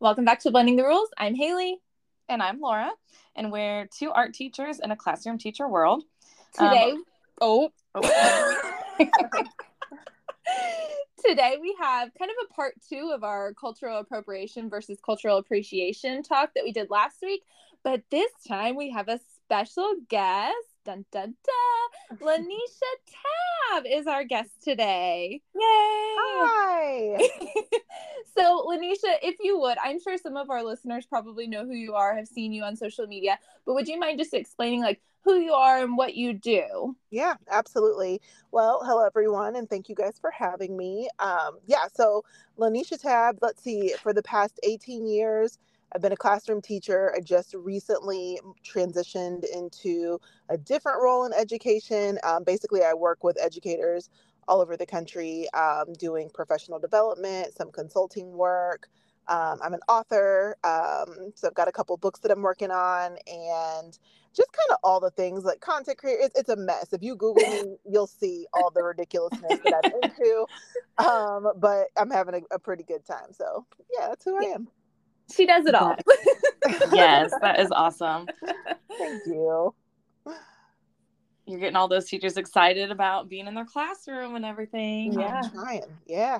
Welcome back to Blending the Rules. I'm Haley. And I'm Laura. And we're two art teachers in a classroom teacher world. Today, Um, oh, today we have kind of a part two of our cultural appropriation versus cultural appreciation talk that we did last week. But this time we have a special guest. Dun dun dun. LaNesha Tabb is our guest today. Yay! Hi. so, LaNesha, if you would, I'm sure some of our listeners probably know who you are, have seen you on social media, but would you mind just explaining like who you are and what you do? Yeah, absolutely. Well, hello everyone, and thank you guys for having me. Um, yeah, so LaNesha Tabb, let's see, for the past 18 years, I've been a classroom teacher. I just recently transitioned into a different role in education. Um, basically, I work with educators all over the country um, doing professional development, some consulting work. Um, I'm an author, um, so I've got a couple books that I'm working on, and just kind of all the things like content creator. It's, it's a mess. If you Google me, you'll see all the ridiculousness that I'm into. Um, but I'm having a, a pretty good time. So yeah, that's who I am. She does it all. yes, that is awesome. Thank you. You're getting all those teachers excited about being in their classroom and everything. Yeah. I'm trying. Yeah.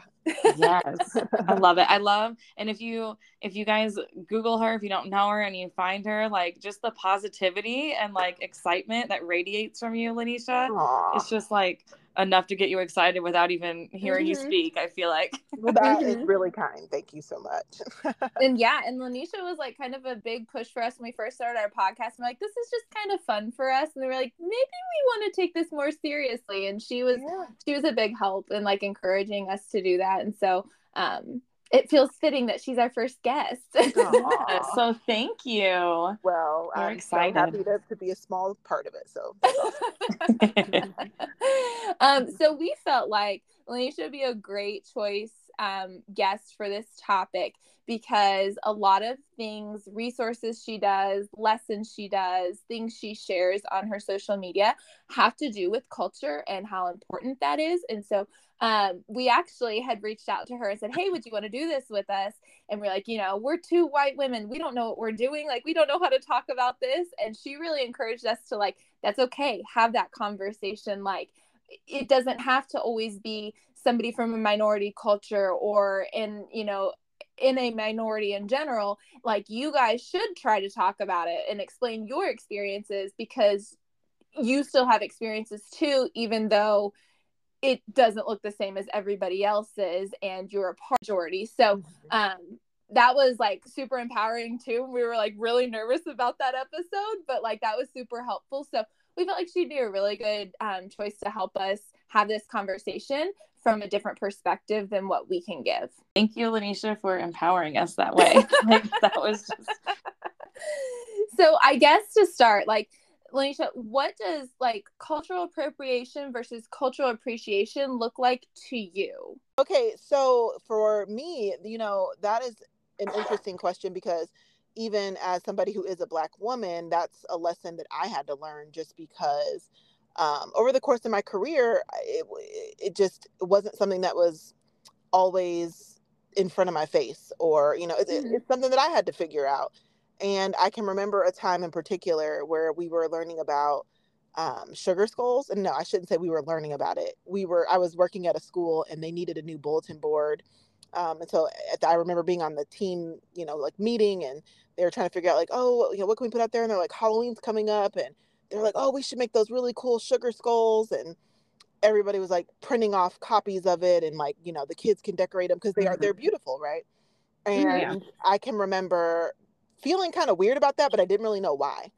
yes i love it i love and if you if you guys google her if you don't know her and you find her like just the positivity and like excitement that radiates from you LaNesha Aw. it's just like enough to get you excited without even hearing you Mhm. speak i feel like Well, that is Mhm. really kind. Thank you so much. and yeah, and LaNesha was like kind of a big push for us when we first started our podcast. We're like, this is just kind of fun for us. And they were like, maybe we want to take this more seriously. And she was yeah. she was a big help in like encouraging us to do that. And so um it feels fitting that she's our first guest. So thank you Well, We're I'm excited. so happy to, to be a small part of it. So awesome. um, so we felt like LaNesha would be a great choice um, guest for this topic because a lot of things, resources she does, lessons she does, things she shares on her social media have to do with culture and how important that is. And so um, we actually had reached out to her and said, Hey, would you want to do this with us? And we're like, you know, we're two white women. We don't know what we're doing. Like, we don't know how to talk about this. And she really encouraged us to, like, that's okay. Have that conversation. Like, it doesn't have to always be somebody from a minority culture or in, you know, in a minority in general. Like, you guys should try to talk about it and explain your experiences because you still have experiences too, even though it doesn't look the same as everybody else's and you're a part majority. So, um that was like super empowering too. We were like really nervous about that episode, but like that was super helpful. So we felt like she'd be a really good um, choice to help us have this conversation from a different perspective than what we can give. thank you LaNesha for empowering us that way like that was just so I guess to start, like LaNesha, what does like cultural appropriation versus cultural appreciation look like to you? Okay, so for me, you know, that is an interesting question because even as somebody who is a black woman, that's a lesson that I had to learn just because um, over the course of my career, it, it just it wasn't something that was always in front of my face or, you know, it, Mhm. it's something that I had to figure out. And I can remember a time in particular where we were learning about um, sugar skulls. And no, I shouldn't say we were learning about it. We were, I was working at a school and they needed a new bulletin board. Um, and so at the- I remember being on the team, you know, like meeting and they were trying to figure out like, oh, you know, what can we put out there? And they're like, Halloween's coming up. And they're like, oh, we should make those really cool sugar skulls. And everybody was like printing off copies of it. And like, you know, the kids can decorate them because they are, Mhm. they're beautiful. Right. And I can remember feeling kind of weird about that, but I didn't really know why.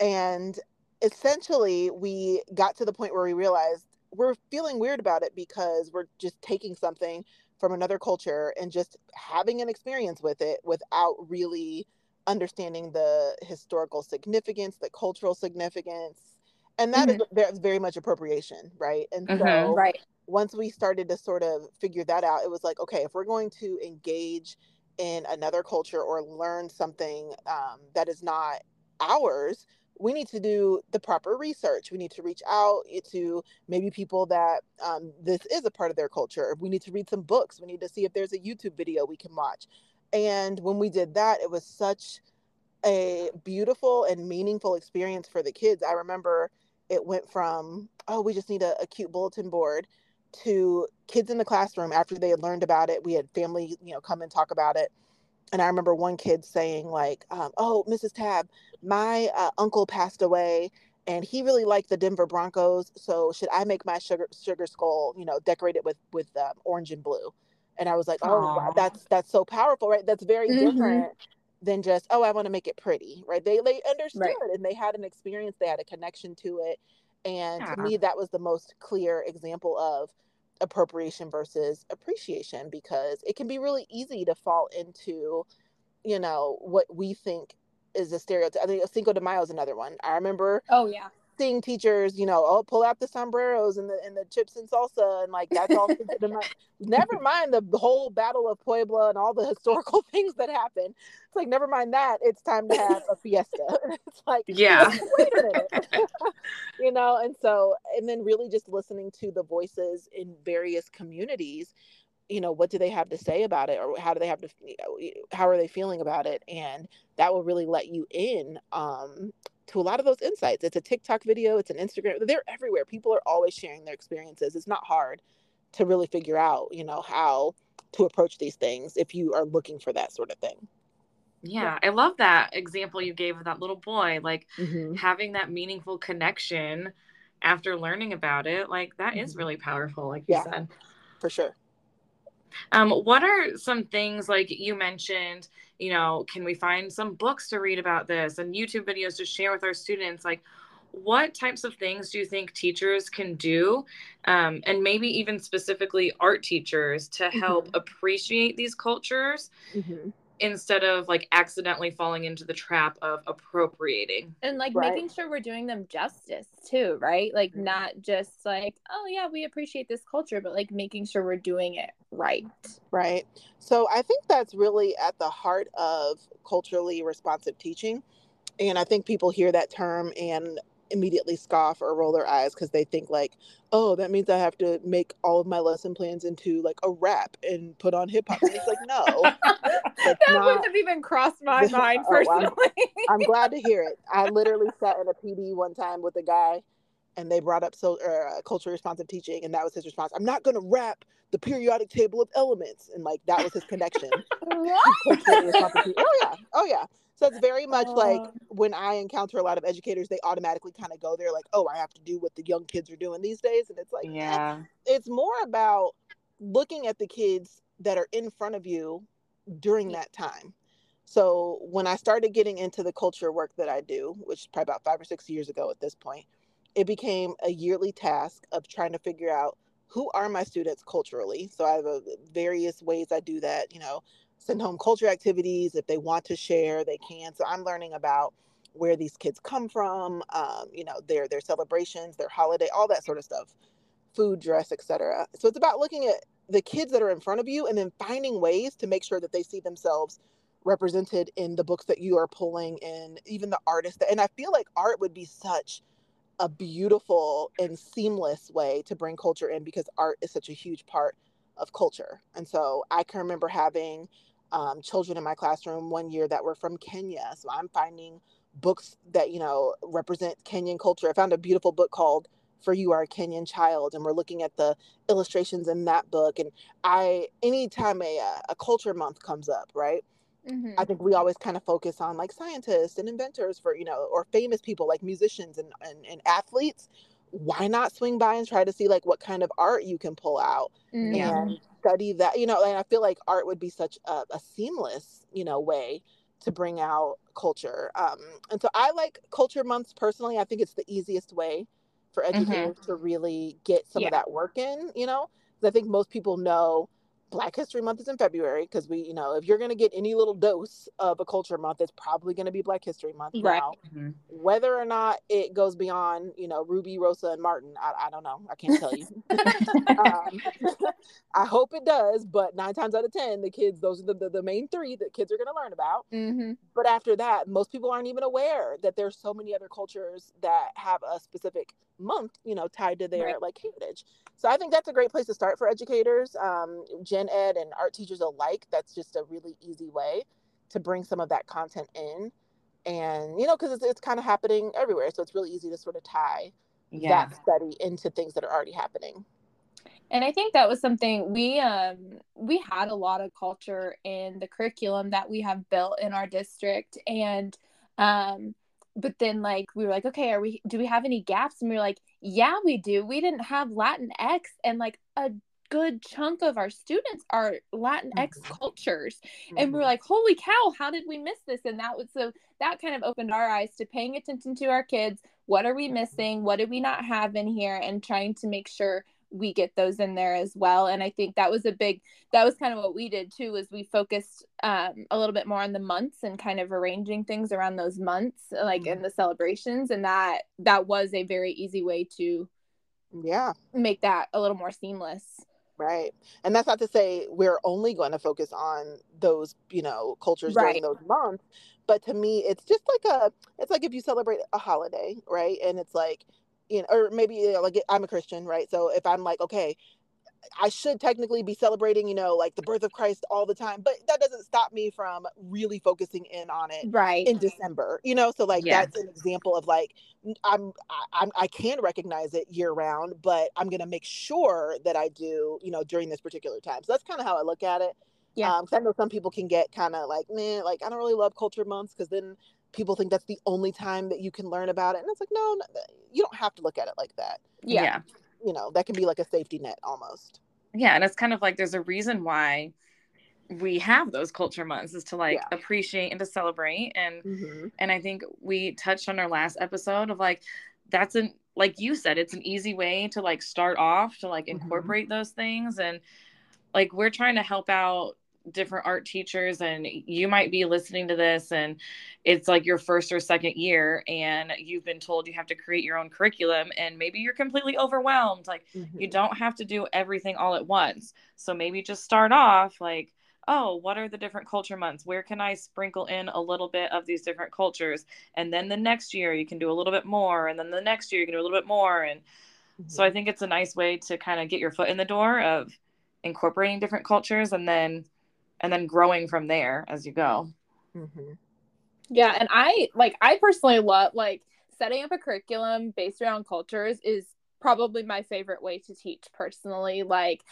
And essentially, we got to the point where we realized we're feeling weird about it because we're just taking something from another culture and just having an experience with it without really understanding the historical significance, the cultural significance. And that is ve- very much appropriation, right? And so Mhm. Right. once we started to sort of figure that out, it was like, okay, if we're going to engage in another culture or learn something um, that is not ours, we need to do the proper research. We need to reach out to maybe people that um, this is a part of their culture. We need to read some books. We need to see if there's a YouTube video we can watch. And when we did that, it was such a beautiful and meaningful experience for the kids. I remember it went from, oh, we just need a, a cute bulletin board to kids in the classroom after they had learned about it. We had family, you know, come and talk about it. And I remember one kid saying, like, um, oh, Mrs. Tabb, my uh, uncle passed away and he really liked the Denver Broncos. So should I make my sugar sugar skull, you know, decorate it with with um, orange and blue? And I was like, oh, wow, that's that's so powerful, right? That's very mm-hmm. different than just oh i want to make it pretty right they they understood right. and they had an experience they had a connection to it and yeah. to me that was the most clear example of appropriation versus appreciation because it can be really easy to fall into you know what we think is a stereotype i think cinco de mayo is another one i remember oh yeah seeing teachers, you know, oh, pull out the sombreros and the and the chips and salsa and like that's all. never mind the whole Battle of Puebla and all the historical things that happen. It's like never mind that. It's time to have a fiesta. it's like yeah, wait a minute, you know. And so, and then really just listening to the voices in various communities. You know, what do they have to say about it, or how do they have to? You know, how are they feeling about it? And that will really let you in um, to a lot of those insights. It's a TikTok video, it's an Instagram, they're everywhere. People are always sharing their experiences. It's not hard to really figure out, you know, how to approach these things if you are looking for that sort of thing. Yeah, I love that example you gave of that little boy, like mm-hmm. having that meaningful connection after learning about it. Like that mm-hmm. is really powerful, like yeah, you said. For sure. Um, what are some things like you mentioned? You know, can we find some books to read about this and YouTube videos to share with our students? Like, what types of things do you think teachers can do, um, and maybe even specifically art teachers, to help mm-hmm. appreciate these cultures? Mm-hmm instead of like accidentally falling into the trap of appropriating and like right. making sure we're doing them justice too right like mm-hmm. not just like oh yeah we appreciate this culture but like making sure we're doing it right right so i think that's really at the heart of culturally responsive teaching and i think people hear that term and immediately scoff or roll their eyes because they think like, oh, that means I have to make all of my lesson plans into like a rap and put on hip hop. it's like, no, that not... wouldn't have even crossed my mind personally. Oh, I'm, I'm, glad to hear it. I literally sat in a PD one time with a guy, and they brought up so uh, culturally responsive teaching, and that was his response. I'm not going to rap the periodic table of elements, and like that was his connection. oh yeah, oh yeah. So it's very much uh, like when I encounter a lot of educators, they automatically kind of go there, like, oh, I have to do what the young kids are doing these days. And it's like, yeah, eh. it's more about looking at the kids that are in front of you during that time. So when I started getting into the culture work that I do, which is probably about five or six years ago at this point, it became a yearly task of trying to figure out who are my students culturally. So I have a, various ways I do that. You know, send home culture activities. If they want to share, they can. So I'm learning about where these kids come from, um, you know, their their celebrations, their holiday, all that sort of stuff, food, dress, etc. So it's about looking at the kids that are in front of you and then finding ways to make sure that they see themselves represented in the books that you are pulling and even the artists that, and I feel like art would be such a beautiful and seamless way to bring culture in because art is such a huge part of culture. And so I can remember having um, children in my classroom one year that were from Kenya. So I'm finding books that, you know, represent Kenyan culture. I found a beautiful book called For You Are a Kenyan Child, and we're looking at the illustrations in that book. And I, anytime a, uh, a culture month comes up, right? Mm-hmm. I think we always kind of focus on like scientists and inventors for, you know, or famous people like musicians and, and, and athletes. Why not swing by and try to see like what kind of art you can pull out mm-hmm. and study that you know and i feel like art would be such a, a seamless you know way to bring out culture um, and so i like culture months personally i think it's the easiest way for mm-hmm. educators mm-hmm. to really get some yeah. of that work in you know because i think most people know Black History Month is in February because we, you know, if you're going to get any little dose of a culture month, it's probably going to be Black History Month. Right. Now, Mm-hmm. whether or not it goes beyond, you know, Ruby, Rosa, and Martin, I, I don't know. I can't tell you. um, I hope it does, but nine times out of 10, the kids, those are the, the, the main three that kids are going to learn about. hmm But after that, most people aren't even aware that there's so many other cultures that have a specific month, you know, tied to their Right. like heritage. So I think that's a great place to start for educators, um, gen ed and art teachers alike. That's just a really easy way to bring some of that content in. And, you know, because it's, it's kind of happening everywhere. So it's really easy to sort of tie Yeah. that study into things that are already happening. And I think that was something we um we had a lot of culture in the curriculum that we have built in our district and um but then like we were like okay are we do we have any gaps and we were like yeah we do we didn't have latin x and like a good chunk of our students are latin x Mhm. cultures. And we're like holy cow how did we miss this? And that was so that kind of opened our eyes to paying attention to our kids. What are we missing? What do we not have in here? And trying to make sure we get those in there as well. And i think that was a big that was kind of what we did too was we focused um, a little bit more on the months and kind of arranging things around those months like in the celebrations. And that that was a very easy way to yeah. make that a little more seamless Right. And that's not to say we're only going to focus on those, you know, cultures Right. during those months. But to me, it's just like a, it's like if you celebrate a holiday, right? And it's like, you know, or maybe you know, like I'm a Christian, right? So if I'm like, okay, I should technically be celebrating, you know, like the birth of Christ all the time, but that doesn't stop me from really focusing in on it right in December, you know. So like Yeah. that's an example of like n- I'm I, I'm I can recognize it year round, but I'm gonna make sure that I do, you know, during this particular time. So that's kind of how I look at it. Yeah. Um, 'cause I know some people can get kind of like, man, like I don't really love culture months because then people think that's the only time that you can learn about it, and it's like, no, no you don't have to look at it like that. yeah yeah. You know, that can be like a safety net almost. Yeah, and it's kind of like there's a reason why we have those culture months is to like Yeah. appreciate and to celebrate and Mm-hmm. and I think we touched on our last episode of like that's an like you said it's an easy way to like start off to like Mhm. incorporate those things and like we're trying to help out different art teachers and you might be listening to this and it's like your first or second year and you've been told you have to create your own curriculum and maybe you're completely overwhelmed like Mm-hmm. you don't have to do everything all at once. So maybe just start off like oh what are the different culture months? Where can i sprinkle in a little bit of these different cultures? And then the next year you can do a little bit more and then the next year you can do a little bit more and so i think it's a nice way to kind of get your foot in the door of incorporating different cultures and then and then growing from there as you go Mhm. Yeah, and I like I personally love like setting up a curriculum based around cultures is probably my favorite way to teach personally. Like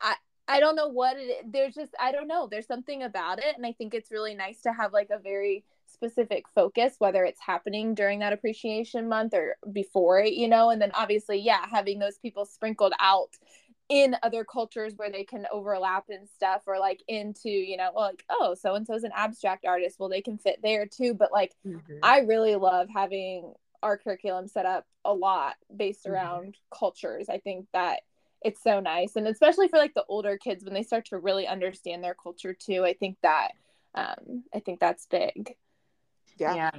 I I don't know what it there's just I don't know, there's something about it and I think it's really nice to have like a very specific focus whether it's happening during that appreciation month or before it, you know, and then obviously yeah, having those people sprinkled out in other cultures where they can overlap and stuff or like into you know like oh so and so's an abstract artist well they can fit there too but like Mhm. i really love having our curriculum set up a lot based Mhm. around cultures i think that it's so nice and especially for like the older kids when they start to really understand their culture too i think that um i think that's big Yeah.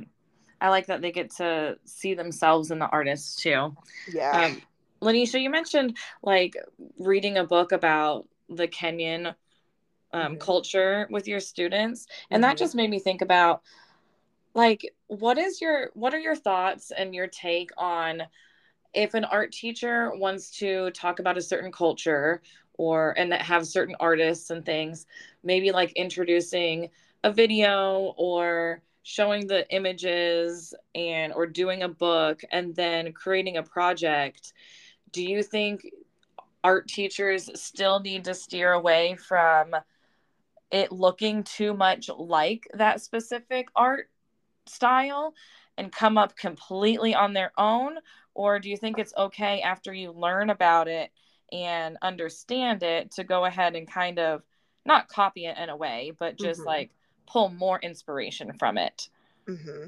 i like that they get to see themselves in the artists too Yeah. Um, LaNesha, you mentioned like reading a book about the Kenyan um, Mhm. culture with your students, and that Mhm. just made me think about like what is your what are your thoughts and your take on if an art teacher wants to talk about a certain culture or and that have certain artists and things maybe like introducing a video or showing the images and or doing a book and then creating a project do you think art teachers still need to steer away from it looking too much like that specific art style and come up completely on their own? Or do you think it's okay after you learn about it and understand it to go ahead and kind of not copy it in a way but just Mhm. like pull more inspiration from it? Hmm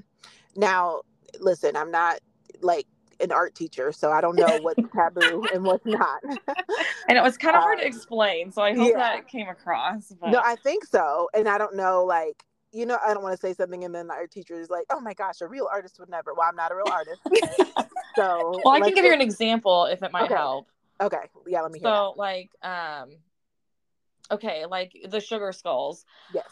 Now, listen, I'm not like an art teacher, so I don't know what's taboo and what's not. and it was kind of hard um, to explain, so I hope yeah. that came across. But... No, I think so, and I don't know, like you know, I don't want to say something, and then our teacher is like, "Oh my gosh, a real artist would never." Well, I'm not a real artist, so. Well, I can give you an example if it might okay. help. Okay, yeah, let me. hear. so, that. like, um, okay, like the sugar skulls. Yes.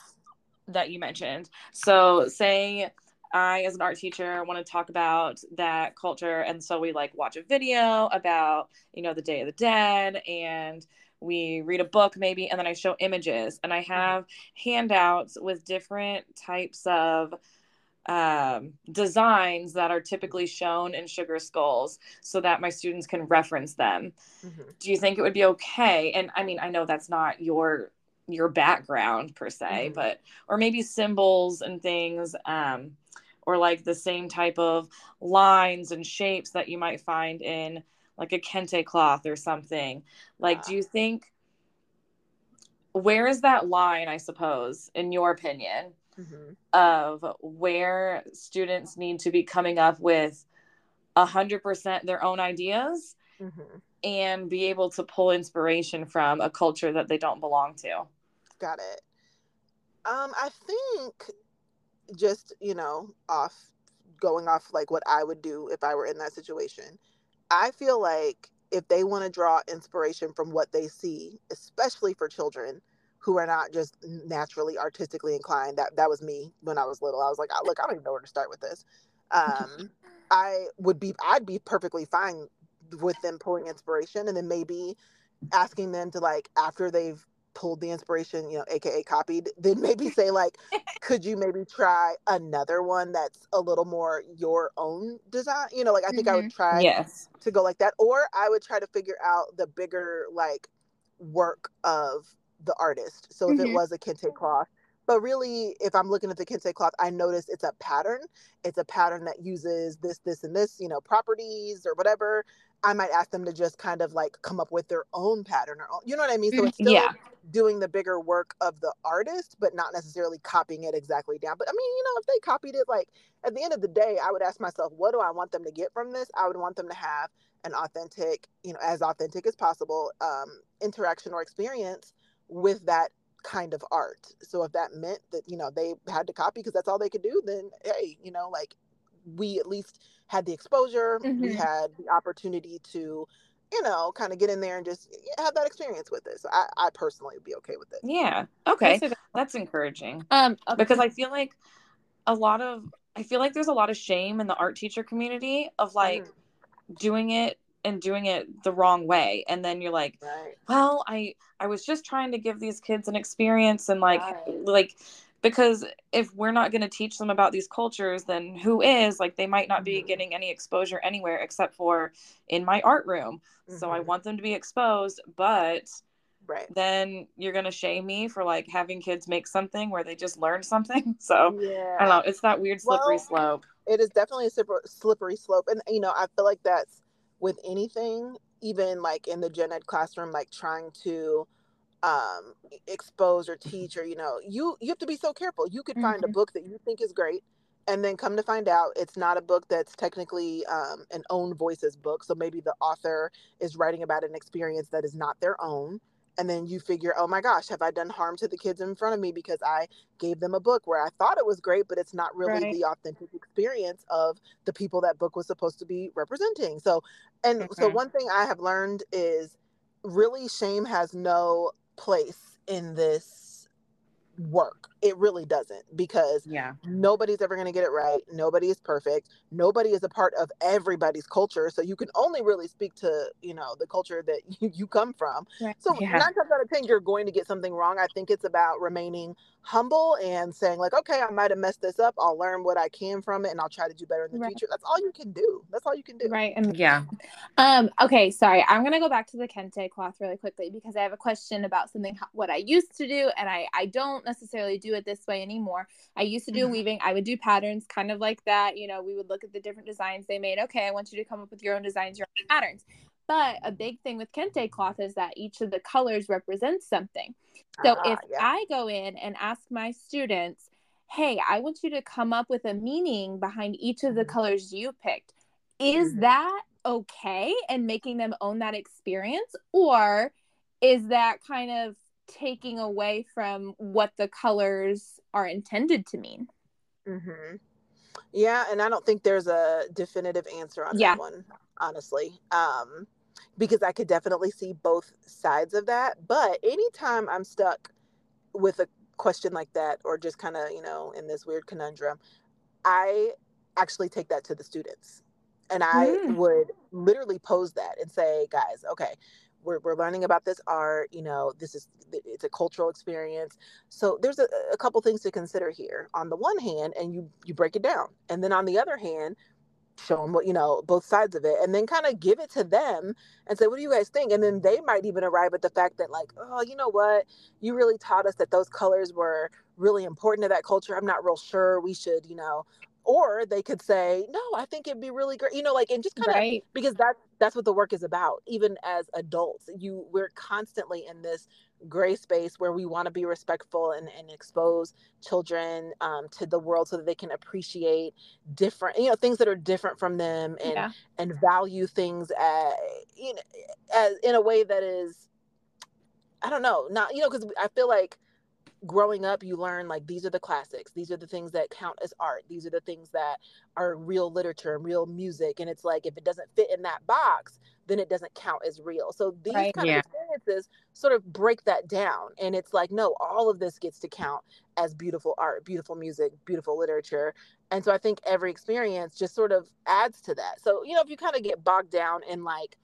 That you mentioned. So, say I, as an art teacher, want to talk about that culture, and so we like watch a video about, you know, the Day of the Dead and we read a book maybe and then i show images and i mm-hmm. have handouts with different types of um, designs that are typically shown in sugar skulls so that my students can reference them mm-hmm. do you think it would be okay and i mean i know that's not your your background per se mm-hmm. but or maybe symbols and things um, or like the same type of lines and shapes that you might find in like a kente cloth or something like do you think where is that line i suppose in your opinion mm-hmm. of where students need to be coming up with a hundred percent their own ideas mm-hmm. and be able to pull inspiration from a culture that they don't belong to got it um i think just you know off going off like what i would do if i were in that situation I feel like if they want to draw inspiration from what they see, especially for children who are not just naturally artistically inclined, that that was me when I was little. I was like, look, I don't even know where to start with this. Um, I would be, I'd be perfectly fine with them pulling inspiration, and then maybe asking them to like after they've pulled the inspiration, you know, aka copied, then maybe say like, could you maybe try another one that's a little more your own design? You know, like I think mm-hmm. I would mm-hmm. try yes. to go like that. Or I would try to figure out the bigger like work of the artist. So if mm-hmm. it was a kente cloth, but really if i'm looking at the kente cloth i notice it's a pattern it's a pattern that uses this this and this you know properties or whatever I might ask them to just kind of like come up with their own pattern or you know what I mean? So mm, it's still yeah. doing the bigger work of the artist, but not necessarily copying it exactly down. But I mean, you know, if they copied it, like at the end of the day, I would ask myself, what do I want them to get from this? I would want them to have an authentic, you know, as authentic as possible um, interaction or experience with that kind of art. So if that meant that, you know, they had to copy because that's all they could do, then hey, you know, like we at least had the exposure, mm-hmm. we had the opportunity to, you know, kind of get in there and just have that experience with it. So I, I personally would be okay with it. Yeah. Okay. That's encouraging. Um, okay. because I feel like a lot of, I feel like there's a lot of shame in the art teacher community of like mm. doing it and doing it the wrong way and then you're like right. well i i was just trying to give these kids an experience and like right. like because if we're not going to teach them about these cultures then who is like they might not be mm-hmm. getting any exposure anywhere except for in my art room mm-hmm. so i mm-hmm. want them to be exposed but right then you're going to shame me for like having kids make something where they just learn something so yeah. i don't know it's that weird slippery well, slope it is definitely a slippery slope and you know i feel like that's with anything even like in the gen ed classroom like trying to um, expose or teach or you know you you have to be so careful you could find mm-hmm. a book that you think is great and then come to find out it's not a book that's technically um, an own voices book so maybe the author is writing about an experience that is not their own and then you figure oh my gosh have i done harm to the kids in front of me because i gave them a book where i thought it was great but it's not really right. the authentic experience of the people that book was supposed to be representing so and okay. so one thing i have learned is really shame has no place in this work. It really doesn't because yeah. nobody's ever going to get it right. Nobody is perfect. Nobody is a part of everybody's culture. So you can only really speak to, you know, the culture that you, you come from. So yeah. nine times out of 10, you're going to get something wrong. I think it's about remaining humble and saying like okay i might have messed this up i'll learn what i can from it and i'll try to do better in the right. future that's all you can do that's all you can do right and yeah um okay sorry i'm gonna go back to the kente cloth really quickly because i have a question about something what i used to do and i i don't necessarily do it this way anymore i used to do mm-hmm. weaving i would do patterns kind of like that you know we would look at the different designs they made okay i want you to come up with your own designs your own patterns but a big thing with kente cloth is that each of the colors represents something. So uh, if yeah. I go in and ask my students, hey, I want you to come up with a meaning behind each of the mm-hmm. colors you picked, is mm-hmm. that okay and making them own that experience or is that kind of taking away from what the colors are intended to mean mm-hmm. yeah and i don't think there's a definitive answer on yeah. that one honestly um because i could definitely see both sides of that but anytime i'm stuck with a question like that or just kind of you know in this weird conundrum i actually take that to the students and i mm. would literally pose that and say guys okay we're, we're learning about this art you know this is it's a cultural experience. So there's a, a couple things to consider here. On the one hand and you you break it down. And then on the other hand show them what you know both sides of it and then kind of give it to them and say what do you guys think? And then they might even arrive at the fact that like oh you know what? You really taught us that those colors were really important to that culture. I'm not real sure we should you know or they could say no i think it'd be really great you know like and just kind of right. because that that's what the work is about even as adults you we're constantly in this gray space where we want to be respectful and, and expose children um, to the world so that they can appreciate different you know things that are different from them and yeah. and value things as, you know, as in a way that is i don't know not you know because i feel like growing up you learn like these are the classics these are the things that count as art these are the things that are real literature and real music and it's like if it doesn't fit in that box then it doesn't count as real so these right. kind yeah. of experiences sort of break that down and it's like no all of this gets to count as beautiful art beautiful music beautiful literature and so i think every experience just sort of adds to that so you know if you kind of get bogged down in like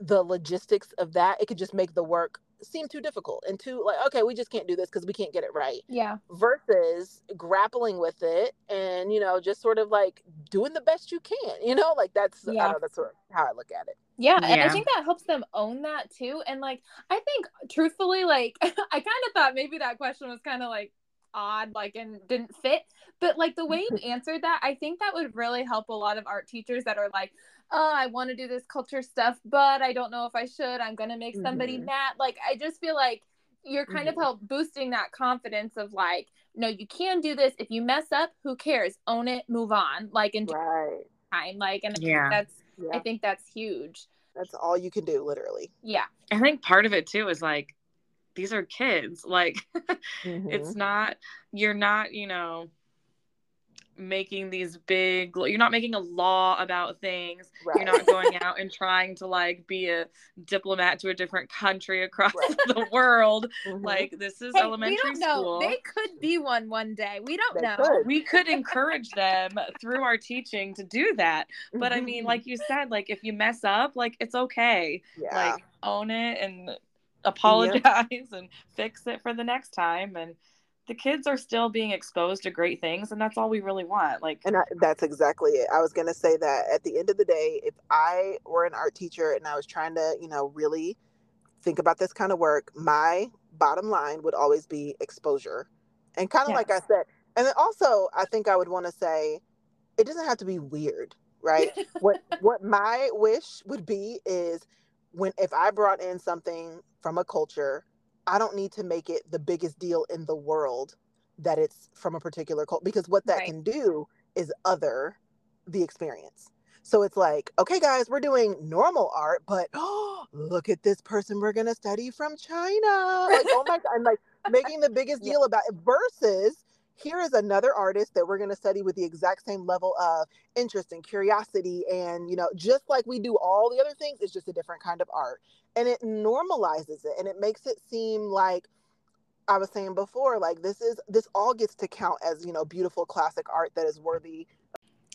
the logistics of that it could just make the work seem too difficult and too like okay we just can't do this because we can't get it right yeah versus grappling with it and you know just sort of like doing the best you can you know like that's yeah. I know, that's sort of how i look at it yeah, yeah, and I think that helps them own that too. And like, I think truthfully, like, I kind of thought maybe that question was kind of like odd, like, and didn't fit. But like the way you answered that, I think that would really help a lot of art teachers that are like, oh, I want to do this culture stuff, but I don't know if I should. I'm going to make somebody mm-hmm. mad. Like, I just feel like you're kind mm-hmm. of help boosting that confidence of like, no, you can do this. If you mess up, who cares? Own it, move on. Like, in right. time. Like, and yeah. that's, yeah. I think that's huge. That's all you can do, literally. Yeah. I think part of it too is like, these are kids. Like, mm-hmm. it's not, you're not, you know, making these big you're not making a law about things right. you're not going out and trying to like be a diplomat to a different country across right. the world mm-hmm. like this is hey, elementary we don't school know. they could be one one day we don't they know could. we could encourage them through our teaching to do that but i mean mm-hmm. like you said like if you mess up like it's okay yeah. like own it and apologize yep. and fix it for the next time and the kids are still being exposed to great things and that's all we really want like and I, that's exactly it. I was going to say that at the end of the day if i were an art teacher and i was trying to you know really think about this kind of work my bottom line would always be exposure. And kind of yes. like i said and then also i think i would want to say it doesn't have to be weird right? What what my wish would be is when if i brought in something from a culture I don't need to make it the biggest deal in the world that it's from a particular cult because what that right. can do is other the experience. So it's like, okay, guys, we're doing normal art, but oh, look at this person we're gonna study from China. Like, oh my god, and like making the biggest deal yeah. about it versus here is another artist that we're going to study with the exact same level of interest and curiosity and you know just like we do all the other things it's just a different kind of art and it normalizes it and it makes it seem like I was saying before, like this is this all gets to count as you know beautiful classic art that is worthy.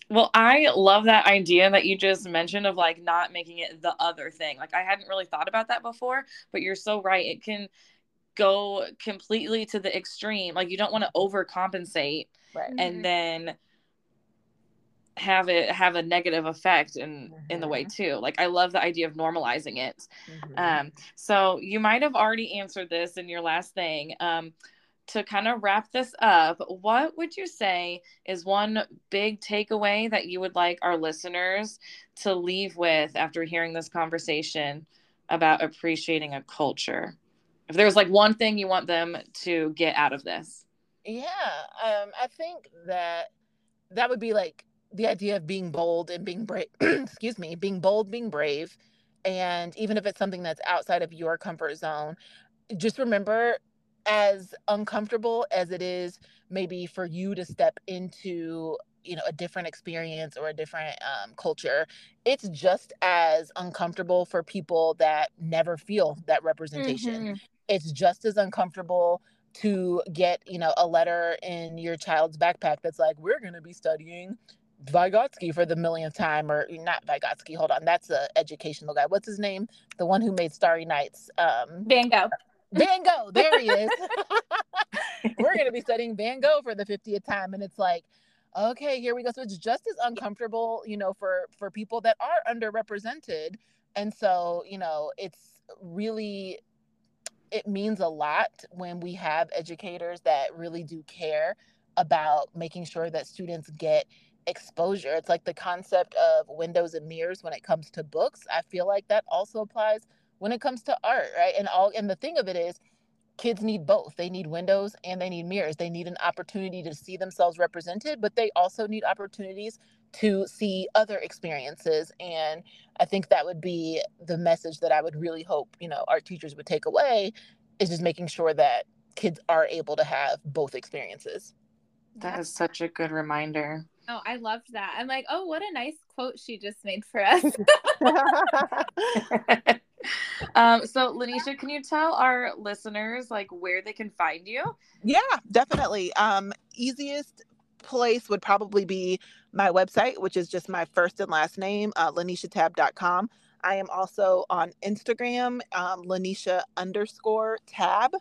Well, I love that idea that you just mentioned of like not making it the other thing. Like I hadn't really thought about that before, but you're so right. It can go completely to the extreme. Like you don't want to overcompensate right. and mm-hmm. then have it have a negative effect in mm-hmm. in the way mm-hmm. too like i love the idea of normalizing it mm-hmm. um so you might have already answered this in your last thing um to kind of wrap this up what would you say is one big takeaway that you would like our listeners to leave with after hearing this conversation about appreciating a culture if there's like one thing you want them to get out of this yeah um i think that that would be like the idea of being bold and being brave, excuse me, being bold, being brave. And even if it's something that's outside of your comfort zone, just remember as uncomfortable as it is maybe for you to step into you know a different experience or a different um, culture it's just as uncomfortable for people that never feel that representation mm-hmm. It's just as uncomfortable to get you know a letter in your child's backpack that's like we're going to be studying Vygotsky for the millionth time, or not Vygotsky. Hold on, that's a educational guy. What's his name? The one who made Starry Nights. Um, Van Gogh. Van Gogh. There he is. We're going to be studying Van Gogh for the 50th time, and it's like, okay, here we go. So it's just as uncomfortable, you know, for for people that are underrepresented, and so you know, it's really it means a lot when we have educators that really do care about making sure that students get exposure. It's like the concept of windows and mirrors when it comes to books. I feel like that also applies when it comes to art, right? And all and the thing of it is kids need both. They need windows and they need mirrors. They need an opportunity to see themselves represented, but they also need opportunities to see other experiences. And I think that would be the message that I would really hope, you know, art teachers would take away is just making sure that kids are able to have both experiences. That is such a good reminder. Oh, I loved that. I'm like, oh, what a nice quote she just made for us. um, so, LaNesha, can you tell our listeners like where they can find you? Yeah, definitely. Um, easiest place would probably be my website, which is just my first and last name, uh, laneshatabb.com. I am also on Instagram, um, LaNesha underscore tabb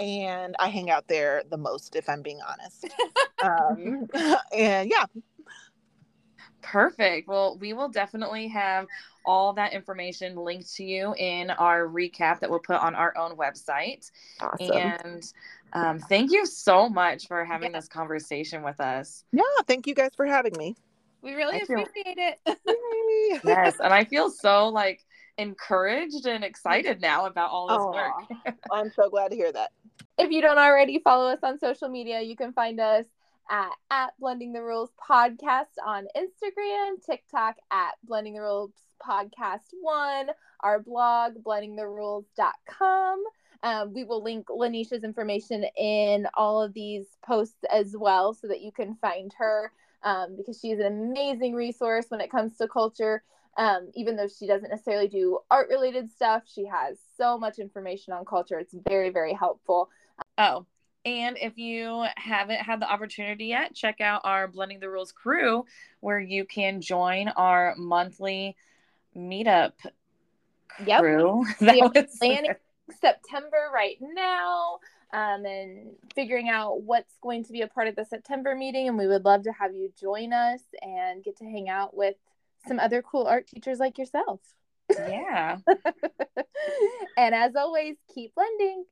and I hang out there the most, if I'm being honest. um, and yeah, Perfect. Well, we will definitely have all that information linked to you in our recap that we'll put on our own website. Awesome. And um, thank you so much for having yeah. this conversation with us. Yeah, thank you guys for having me. We really I appreciate feel... it. yes, and I feel so like encouraged and excited now about all this Aww. work. I'm so glad to hear that. If you don't already follow us on social media, you can find us at, at Blending the Rules Podcast on Instagram, TikTok at Blending the Rules Podcast One, our blog, blendingtherules.com. Um, we will link LaNesha's information in all of these posts as well so that you can find her um, because she's an amazing resource when it comes to culture. Um, even though she doesn't necessarily do art related stuff, she has so much information on culture. It's very, very helpful. Oh, and if you haven't had the opportunity yet, check out our Blending the Rules crew, where you can join our monthly meetup yep. crew. That was planning September right now um, and figuring out what's going to be a part of the September meeting. And we would love to have you join us and get to hang out with some other cool art teachers like yourself. Yeah. and as always, keep blending.